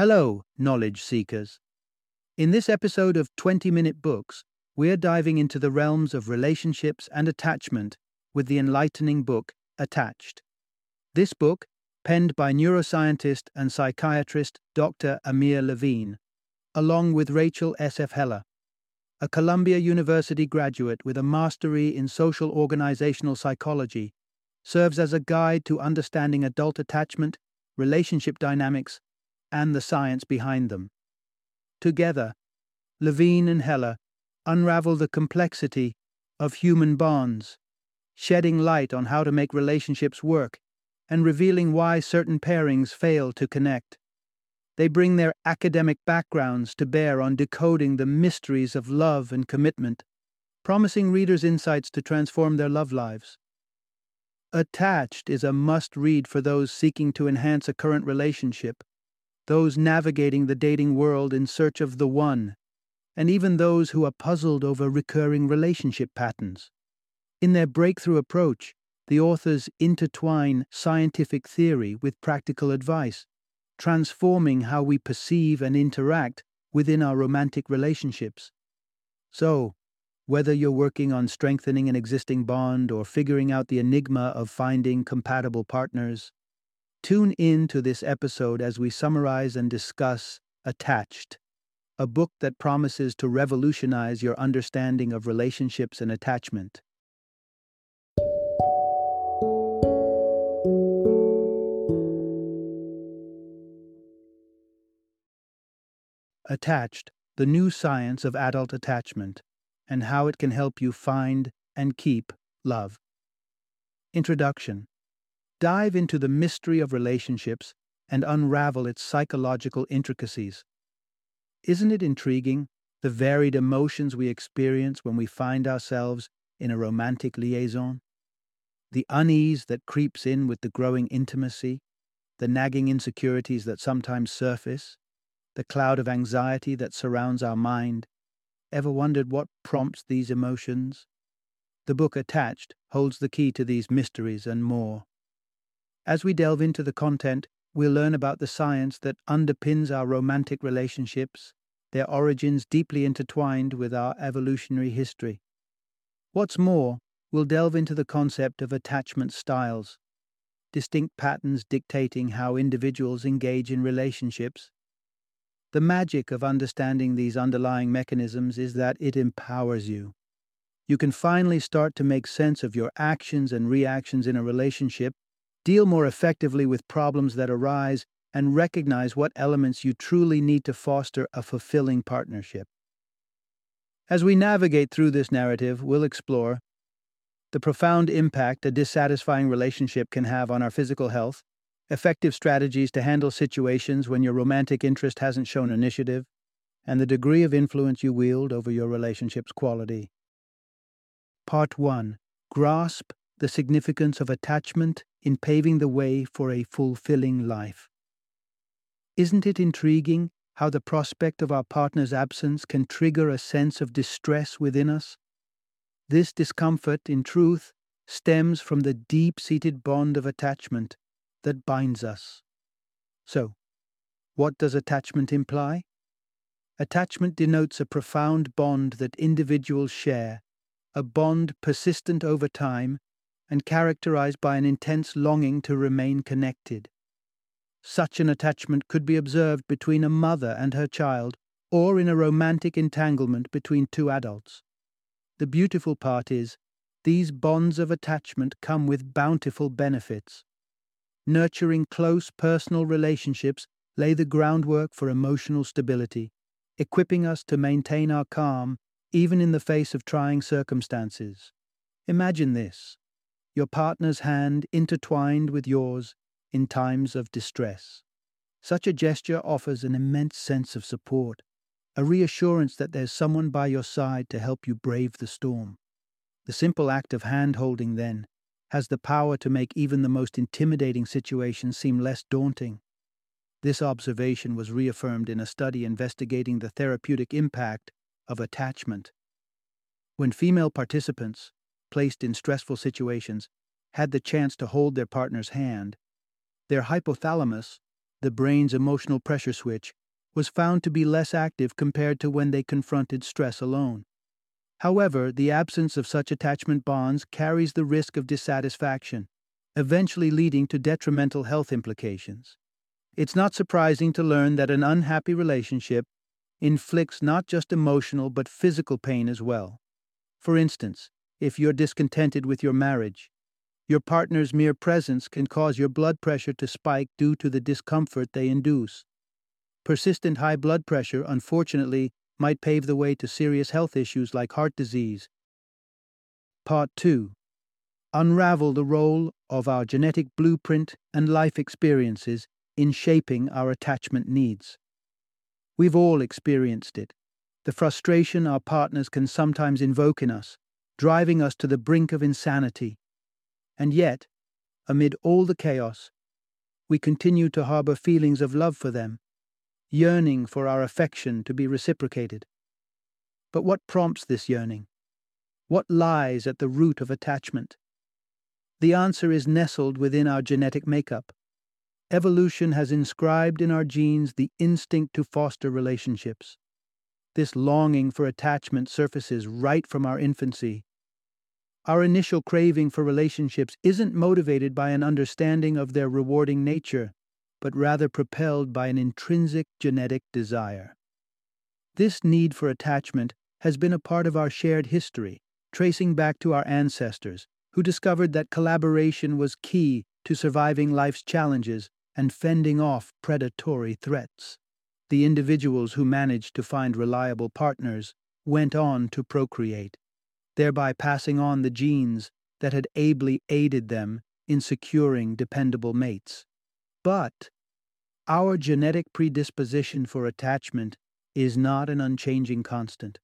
Hello, knowledge seekers. In this episode of 20 Minute Books, we're diving into the realms of relationships and attachment with the enlightening book Attached. This book, penned by neuroscientist and psychiatrist Dr. Amir Levine, along with Rachel S.F. Heller, a Columbia University graduate with a mastery in social organizational psychology, serves as a guide to understanding adult attachment, relationship dynamics, and the science behind them. Together, Levine and Heller unravel the complexity of human bonds, shedding light on how to make relationships work and revealing why certain pairings fail to connect. They bring their academic backgrounds to bear on decoding the mysteries of love and commitment, promising readers insights to transform their love lives. Attached is a must read for those seeking to enhance a current relationship those navigating the dating world in search of the one, and even those who are puzzled over recurring relationship patterns. In their breakthrough approach, the authors intertwine scientific theory with practical advice, transforming how we perceive and interact within our romantic relationships. So, whether you're working on strengthening an existing bond or figuring out the enigma of finding compatible partners, Tune in to this episode as we summarize and discuss Attached, a book that promises to revolutionize your understanding of relationships and attachment. Attached, the new science of adult attachment, and how it can help you find and keep love. Introduction dive into the mystery of relationships and unravel its psychological intricacies. Isn't it intriguing, the varied emotions we experience when we find ourselves in a romantic liaison? The unease that creeps in with the growing intimacy, the nagging insecurities that sometimes surface, the cloud of anxiety that surrounds our mind. Ever wondered what prompts these emotions? The book Attached holds the key to these mysteries and more. As we delve into the content, we'll learn about the science that underpins our romantic relationships, their origins deeply intertwined with our evolutionary history. What's more, we'll delve into the concept of attachment styles, distinct patterns dictating how individuals engage in relationships. The magic of understanding these underlying mechanisms is that it empowers you. You can finally start to make sense of your actions and reactions in a relationship deal more effectively with problems that arise, and recognize what elements you truly need to foster a fulfilling partnership. As we navigate through this narrative, we'll explore the profound impact a dissatisfying relationship can have on our physical health, effective strategies to handle situations when your romantic interest hasn't shown initiative, and the degree of influence you wield over your relationship's quality. Part 1 Grasp the significance of attachment in paving the way for a fulfilling life. Isn't it intriguing how the prospect of our partner's absence can trigger a sense of distress within us? This discomfort, in truth, stems from the deep seated bond of attachment that binds us. So, what does attachment imply? Attachment denotes a profound bond that individuals share, a bond persistent over time and characterized by an intense longing to remain connected. Such an attachment could be observed between a mother and her child, or in a romantic entanglement between two adults. The beautiful part is, these bonds of attachment come with bountiful benefits. Nurturing close personal relationships lay the groundwork for emotional stability, equipping us to maintain our calm even in the face of trying circumstances. Imagine this your partner's hand intertwined with yours in times of distress. Such a gesture offers an immense sense of support, a reassurance that there's someone by your side to help you brave the storm. The simple act of hand holding, then, has the power to make even the most intimidating situations seem less daunting. This observation was reaffirmed in a study investigating the therapeutic impact of attachment. When female participants, placed in stressful situations, had the chance to hold their partner's hand, their hypothalamus, the brain's emotional pressure switch, was found to be less active compared to when they confronted stress alone. However, the absence of such attachment bonds carries the risk of dissatisfaction, eventually leading to detrimental health implications. It's not surprising to learn that an unhappy relationship inflicts not just emotional but physical pain as well. For instance, if you're discontented with your marriage, your partner's mere presence can cause your blood pressure to spike due to the discomfort they induce. Persistent high blood pressure, unfortunately, might pave the way to serious health issues like heart disease. Part 2 Unravel the role of our genetic blueprint and life experiences in shaping our attachment needs. We've all experienced it the frustration our partners can sometimes invoke in us, driving us to the brink of insanity. And yet, amid all the chaos, we continue to harbor feelings of love for them, yearning for our affection to be reciprocated. But what prompts this yearning? What lies at the root of attachment? The answer is nestled within our genetic makeup. Evolution has inscribed in our genes the instinct to foster relationships. This longing for attachment surfaces right from our infancy. Our initial craving for relationships isn't motivated by an understanding of their rewarding nature, but rather propelled by an intrinsic genetic desire. This need for attachment has been a part of our shared history, tracing back to our ancestors, who discovered that collaboration was key to surviving life's challenges and fending off predatory threats. The individuals who managed to find reliable partners went on to procreate, thereby passing on the genes that had ably aided them in securing dependable mates. But our genetic predisposition for attachment is not an unchanging constant.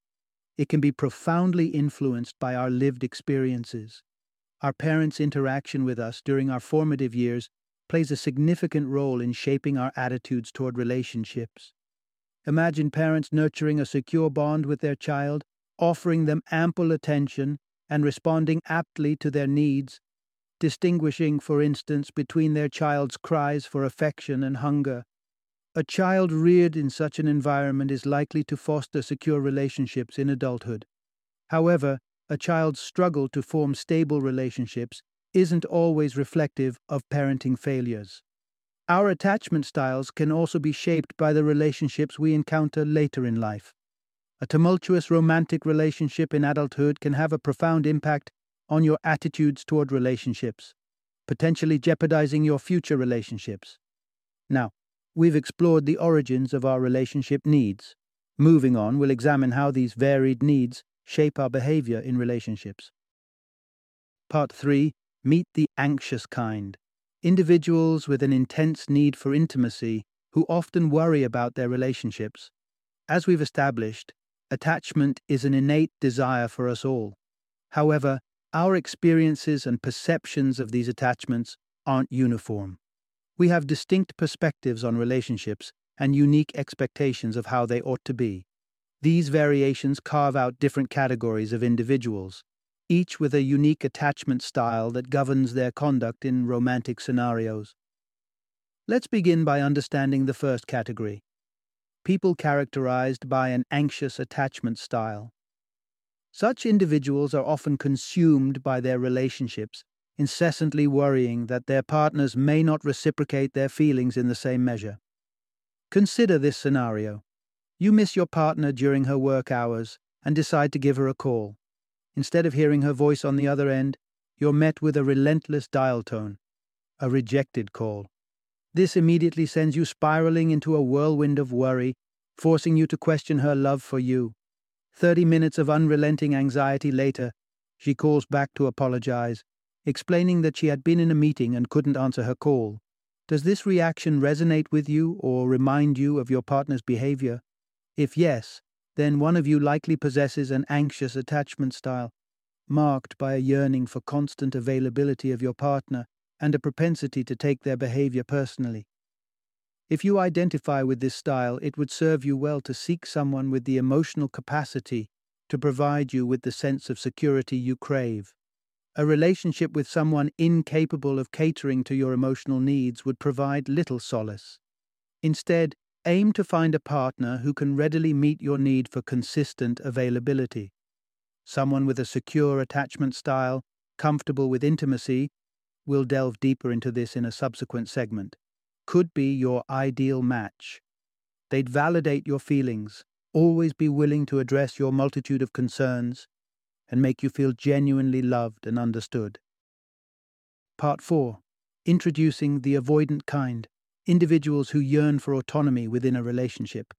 It can be profoundly influenced by our lived experiences. Our parents' interaction with us during our formative years plays a significant role in shaping our attitudes toward relationships. Imagine parents nurturing a secure bond with their child, offering them ample attention, and responding aptly to their needs, distinguishing, for instance, between their child's cries for affection and hunger. A child reared in such an environment is likely to foster secure relationships in adulthood. However, a child's struggle to form stable relationships isn't always reflective of parenting failures. Our attachment styles can also be shaped by the relationships we encounter later in life. A tumultuous romantic relationship in adulthood can have a profound impact on your attitudes toward relationships, potentially jeopardizing your future relationships. Now, we've explored the origins of our relationship needs. Moving on, we'll examine how these varied needs shape our behavior in relationships. Part 3 Meet the anxious kind, individuals with an intense need for intimacy who often worry about their relationships. As we've established, attachment is an innate desire for us all. However, our experiences and perceptions of these attachments aren't uniform. We have distinct perspectives on relationships and unique expectations of how they ought to be. These variations carve out different categories of individuals, each with a unique attachment style that governs their conduct in romantic scenarios. Let's begin by understanding the first category people characterized by an anxious attachment style. Such individuals are often consumed by their relationships, incessantly worrying that their partners may not reciprocate their feelings in the same measure. Consider this scenario. You miss your partner during her work hours and decide to give her a call. Instead of hearing her voice on the other end, you're met with a relentless dial tone, a rejected call. This immediately sends you spiraling into a whirlwind of worry, forcing you to question her love for you. Thirty minutes of unrelenting anxiety later, she calls back to apologize, explaining that she had been in a meeting and couldn't answer her call. Does this reaction resonate with you or remind you of your partner's behavior? If yes, then one of you likely possesses an anxious attachment style, marked by a yearning for constant availability of your partner and a propensity to take their behavior personally. If you identify with this style, it would serve you well to seek someone with the emotional capacity to provide you with the sense of security you crave. A relationship with someone incapable of catering to your emotional needs would provide little solace. Instead, aim to find a partner who can readily meet your need for consistent availability. Someone with a secure attachment style, comfortable with intimacy, we'll delve deeper into this in a subsequent segment, could be your ideal match. They'd validate your feelings, always be willing to address your multitude of concerns, and make you feel genuinely loved and understood. Part 4 Introducing the Avoidant Kind Individuals who yearn for autonomy within a relationship.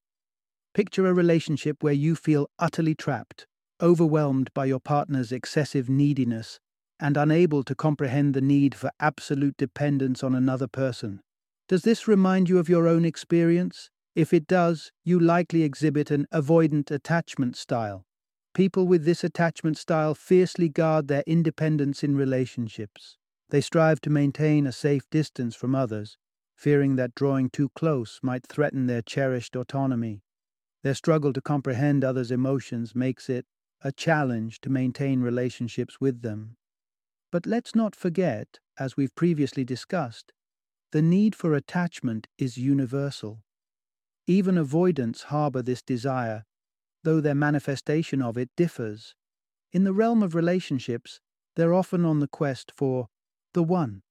Picture a relationship where you feel utterly trapped, overwhelmed by your partner's excessive neediness, and unable to comprehend the need for absolute dependence on another person. Does this remind you of your own experience? If it does, you likely exhibit an avoidant attachment style. People with this attachment style fiercely guard their independence in relationships. They strive to maintain a safe distance from others, fearing that drawing too close might threaten their cherished autonomy. Their struggle to comprehend others' emotions makes it a challenge to maintain relationships with them. But let's not forget, as we've previously discussed, the need for attachment is universal. Even avoidants harbor this desire, though their manifestation of it differs. In the realm of relationships, they're often on the quest for the one.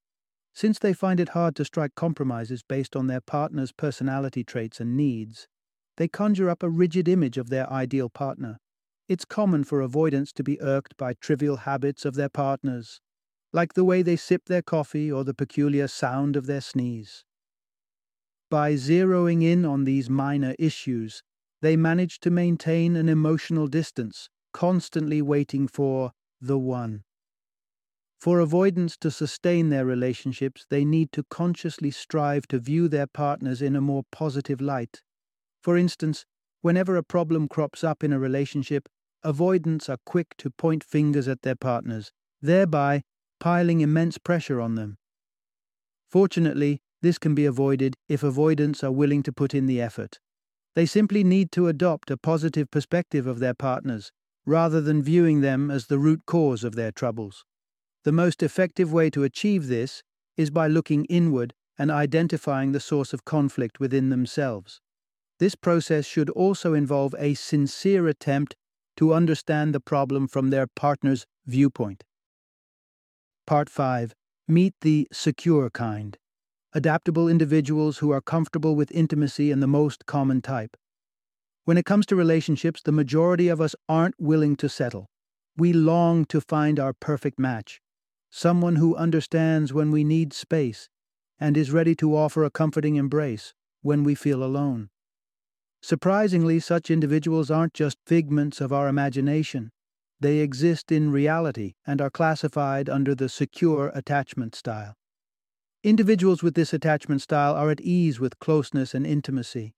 Since they find it hard to strike compromises based on their partner's personality traits and needs, they conjure up a rigid image of their ideal partner. It's common for avoidants to be irked by trivial habits of their partners, like the way they sip their coffee or the peculiar sound of their sneeze. By zeroing in on these minor issues, they manage to maintain an emotional distance, constantly waiting for the one. For avoidants to sustain their relationships, they need to consciously strive to view their partners in a more positive light. For instance, whenever a problem crops up in a relationship, avoidants are quick to point fingers at their partners, thereby piling immense pressure on them. Fortunately, this can be avoided if avoidants are willing to put in the effort. They simply need to adopt a positive perspective of their partners, rather than viewing them as the root cause of their troubles. The most effective way to achieve this is by looking inward and identifying the source of conflict within themselves. This process should also involve a sincere attempt to understand the problem from their partner's viewpoint. Part 5 Meet the secure kind adaptable individuals who are comfortable with intimacy and the most common type. When it comes to relationships, the majority of us aren't willing to settle. We long to find our perfect match, someone who understands when we need space and is ready to offer a comforting embrace when we feel alone. Surprisingly, such individuals aren't just figments of our imagination. They exist in reality and are classified under the secure attachment style. Individuals with this attachment style are at ease with closeness and intimacy.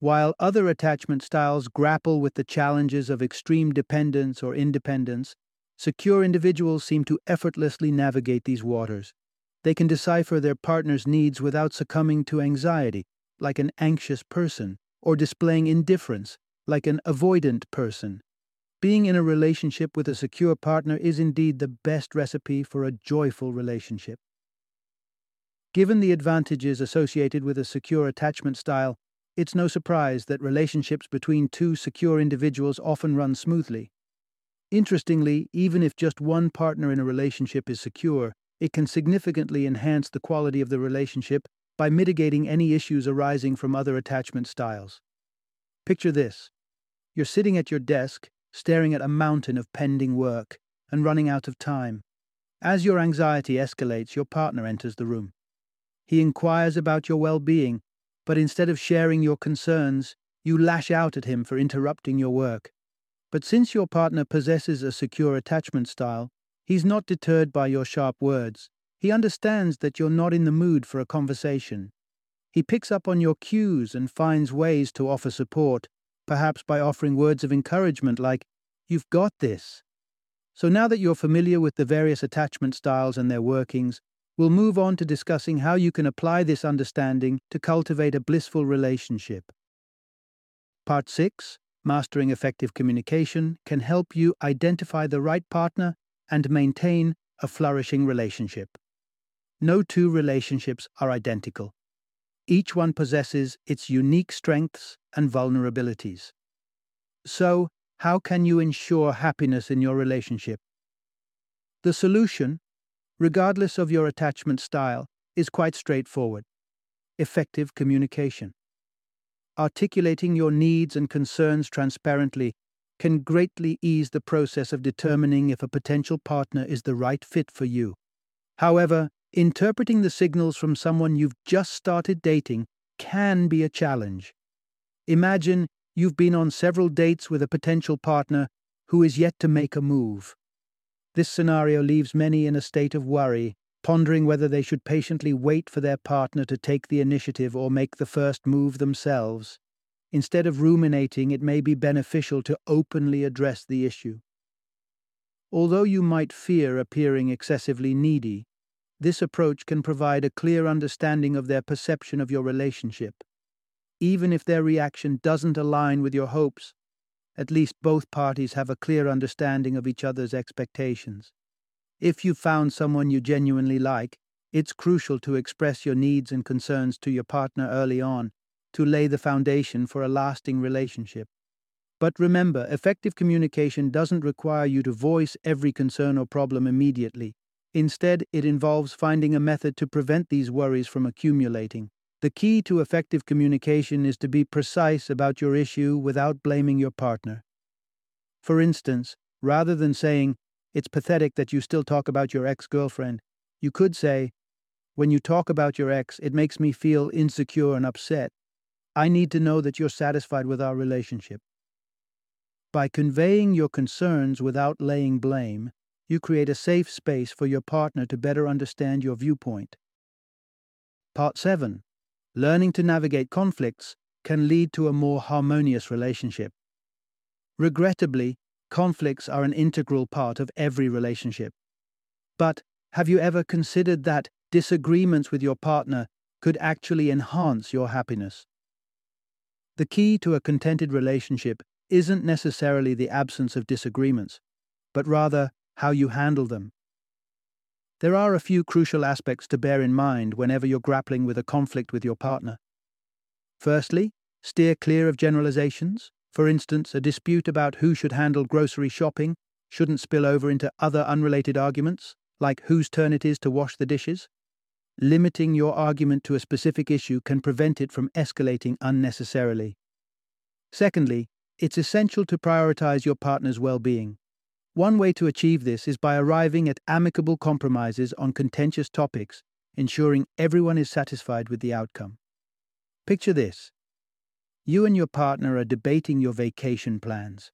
While other attachment styles grapple with the challenges of extreme dependence or independence, secure individuals seem to effortlessly navigate these waters. They can decipher their partner's needs without succumbing to anxiety, like an anxious person, or displaying indifference, like an avoidant person. Being in a relationship with a secure partner is indeed the best recipe for a joyful relationship. Given the advantages associated with a secure attachment style, it's no surprise that relationships between two secure individuals often run smoothly. Interestingly, even if just one partner in a relationship is secure, it can significantly enhance the quality of the relationship by mitigating any issues arising from other attachment styles. Picture this you're sitting at your desk, staring at a mountain of pending work, and running out of time. As your anxiety escalates, your partner enters the room. He inquires about your well being, but instead of sharing your concerns, you lash out at him for interrupting your work. But since your partner possesses a secure attachment style, he's not deterred by your sharp words. He understands that you're not in the mood for a conversation. He picks up on your cues and finds ways to offer support, perhaps by offering words of encouragement like, You've got this. So now that you're familiar with the various attachment styles and their workings, We'll move on to discussing how you can apply this understanding to cultivate a blissful relationship. Part 6 Mastering Effective Communication can help you identify the right partner and maintain a flourishing relationship. No two relationships are identical. Each one possesses its unique strengths and vulnerabilities. So, how can you ensure happiness in your relationship? The solution, regardless of your attachment style, is quite straightforward effective communication. Articulating your needs and concerns transparently can greatly ease the process of determining if a potential partner is the right fit for you. However, interpreting the signals from someone you've just started dating can be a challenge. Imagine you've been on several dates with a potential partner who is yet to make a move. This scenario leaves many in a state of worry, pondering whether they should patiently wait for their partner to take the initiative or make the first move themselves. Instead of ruminating, it may be beneficial to openly address the issue. Although you might fear appearing excessively needy, this approach can provide a clear understanding of their perception of your relationship. Even if their reaction doesn't align with your hopes, at least both parties have a clear understanding of each other's expectations. If you've found someone you genuinely like, it's crucial to express your needs and concerns to your partner early on to lay the foundation for a lasting relationship. But remember, effective communication doesn't require you to voice every concern or problem immediately. Instead, it involves finding a method to prevent these worries from accumulating. The key to effective communication is to be precise about your issue without blaming your partner. For instance, rather than saying, It's pathetic that you still talk about your ex girlfriend, you could say, When you talk about your ex, it makes me feel insecure and upset. I need to know that you're satisfied with our relationship. By conveying your concerns without laying blame, you create a safe space for your partner to better understand your viewpoint. Part 7 Learning to navigate conflicts can lead to a more harmonious relationship. Regrettably, conflicts are an integral part of every relationship. But have you ever considered that disagreements with your partner could actually enhance your happiness? The key to a contented relationship isn't necessarily the absence of disagreements, but rather how you handle them. There are a few crucial aspects to bear in mind whenever you're grappling with a conflict with your partner. Firstly, steer clear of generalizations. For instance, a dispute about who should handle grocery shopping shouldn't spill over into other unrelated arguments, like whose turn it is to wash the dishes. Limiting your argument to a specific issue can prevent it from escalating unnecessarily. Secondly, it's essential to prioritize your partner's well being. One way to achieve this is by arriving at amicable compromises on contentious topics, ensuring everyone is satisfied with the outcome. Picture this you and your partner are debating your vacation plans.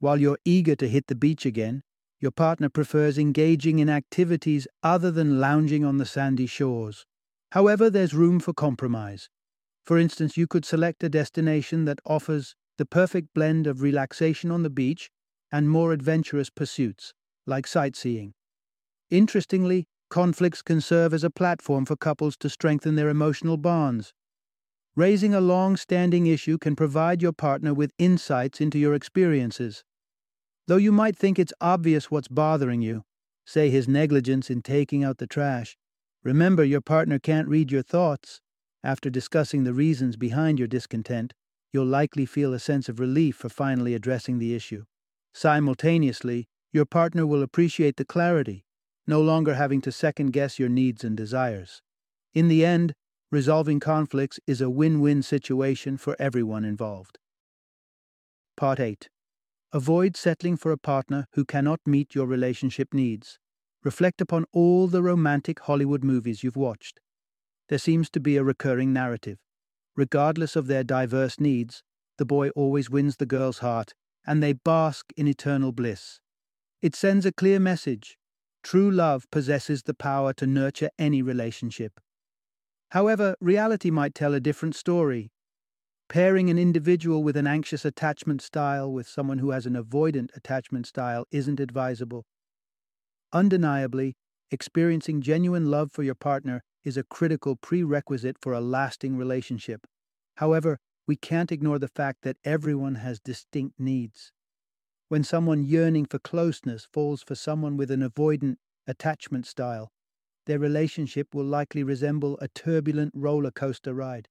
While you're eager to hit the beach again, your partner prefers engaging in activities other than lounging on the sandy shores. However, there's room for compromise. For instance, you could select a destination that offers the perfect blend of relaxation on the beach and more adventurous pursuits, like sightseeing. Interestingly, conflicts can serve as a platform for couples to strengthen their emotional bonds. Raising a long standing issue can provide your partner with insights into your experiences. Though you might think it's obvious what's bothering you, say his negligence in taking out the trash, remember your partner can't read your thoughts. After discussing the reasons behind your discontent, you'll likely feel a sense of relief for finally addressing the issue. Simultaneously, your partner will appreciate the clarity, no longer having to second guess your needs and desires. In the end, resolving conflicts is a win win situation for everyone involved. Part 8 Avoid settling for a partner who cannot meet your relationship needs. Reflect upon all the romantic Hollywood movies you've watched. There seems to be a recurring narrative. Regardless of their diverse needs, the boy always wins the girl's heart and they bask in eternal bliss. It sends a clear message. True love possesses the power to nurture any relationship. However, reality might tell a different story. Pairing an individual with an anxious attachment style with someone who has an avoidant attachment style isn't advisable. Undeniably, experiencing genuine love for your partner is a critical prerequisite for a lasting relationship. However, we can't ignore the fact that everyone has distinct needs. When someone yearning for closeness falls for someone with an avoidant attachment style, their relationship will likely resemble a turbulent roller coaster ride.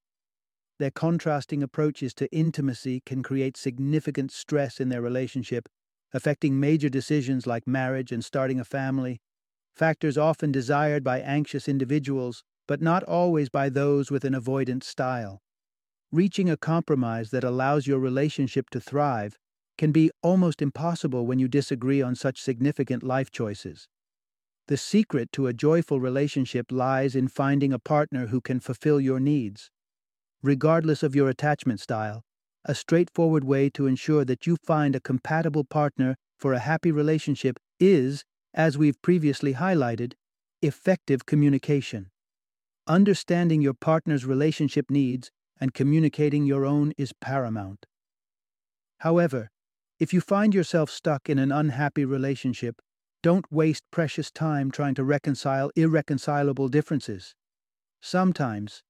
Their contrasting approaches to intimacy can create significant stress in their relationship, affecting major decisions like marriage and starting a family, factors often desired by anxious individuals, but not always by those with an avoidant style. Reaching a compromise that allows your relationship to thrive can be almost impossible when you disagree on such significant life choices. The secret to a joyful relationship lies in finding a partner who can fulfill your needs. Regardless of your attachment style, a straightforward way to ensure that you find a compatible partner for a happy relationship is, as we've previously highlighted, effective communication. Understanding your partner's relationship needs and communicating your own is paramount. However, if you find yourself stuck in an unhappy relationship, don't waste precious time trying to reconcile irreconcilable differences. Sometimes,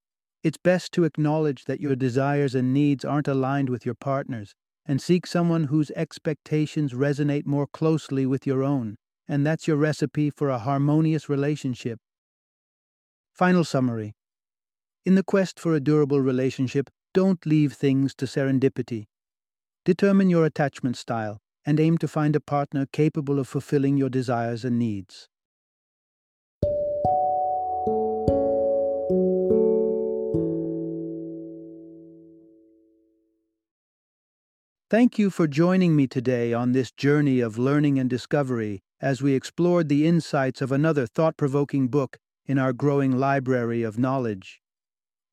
it's best to acknowledge that your desires and needs aren't aligned with your partner's and seek someone whose expectations resonate more closely with your own, and that's your recipe for a harmonious relationship. Final summary In the quest for a durable relationship, don't leave things to serendipity. Determine your attachment style and aim to find a partner capable of fulfilling your desires and needs. Thank you for joining me today on this journey of learning and discovery as we explored the insights of another thought provoking book in our growing library of knowledge.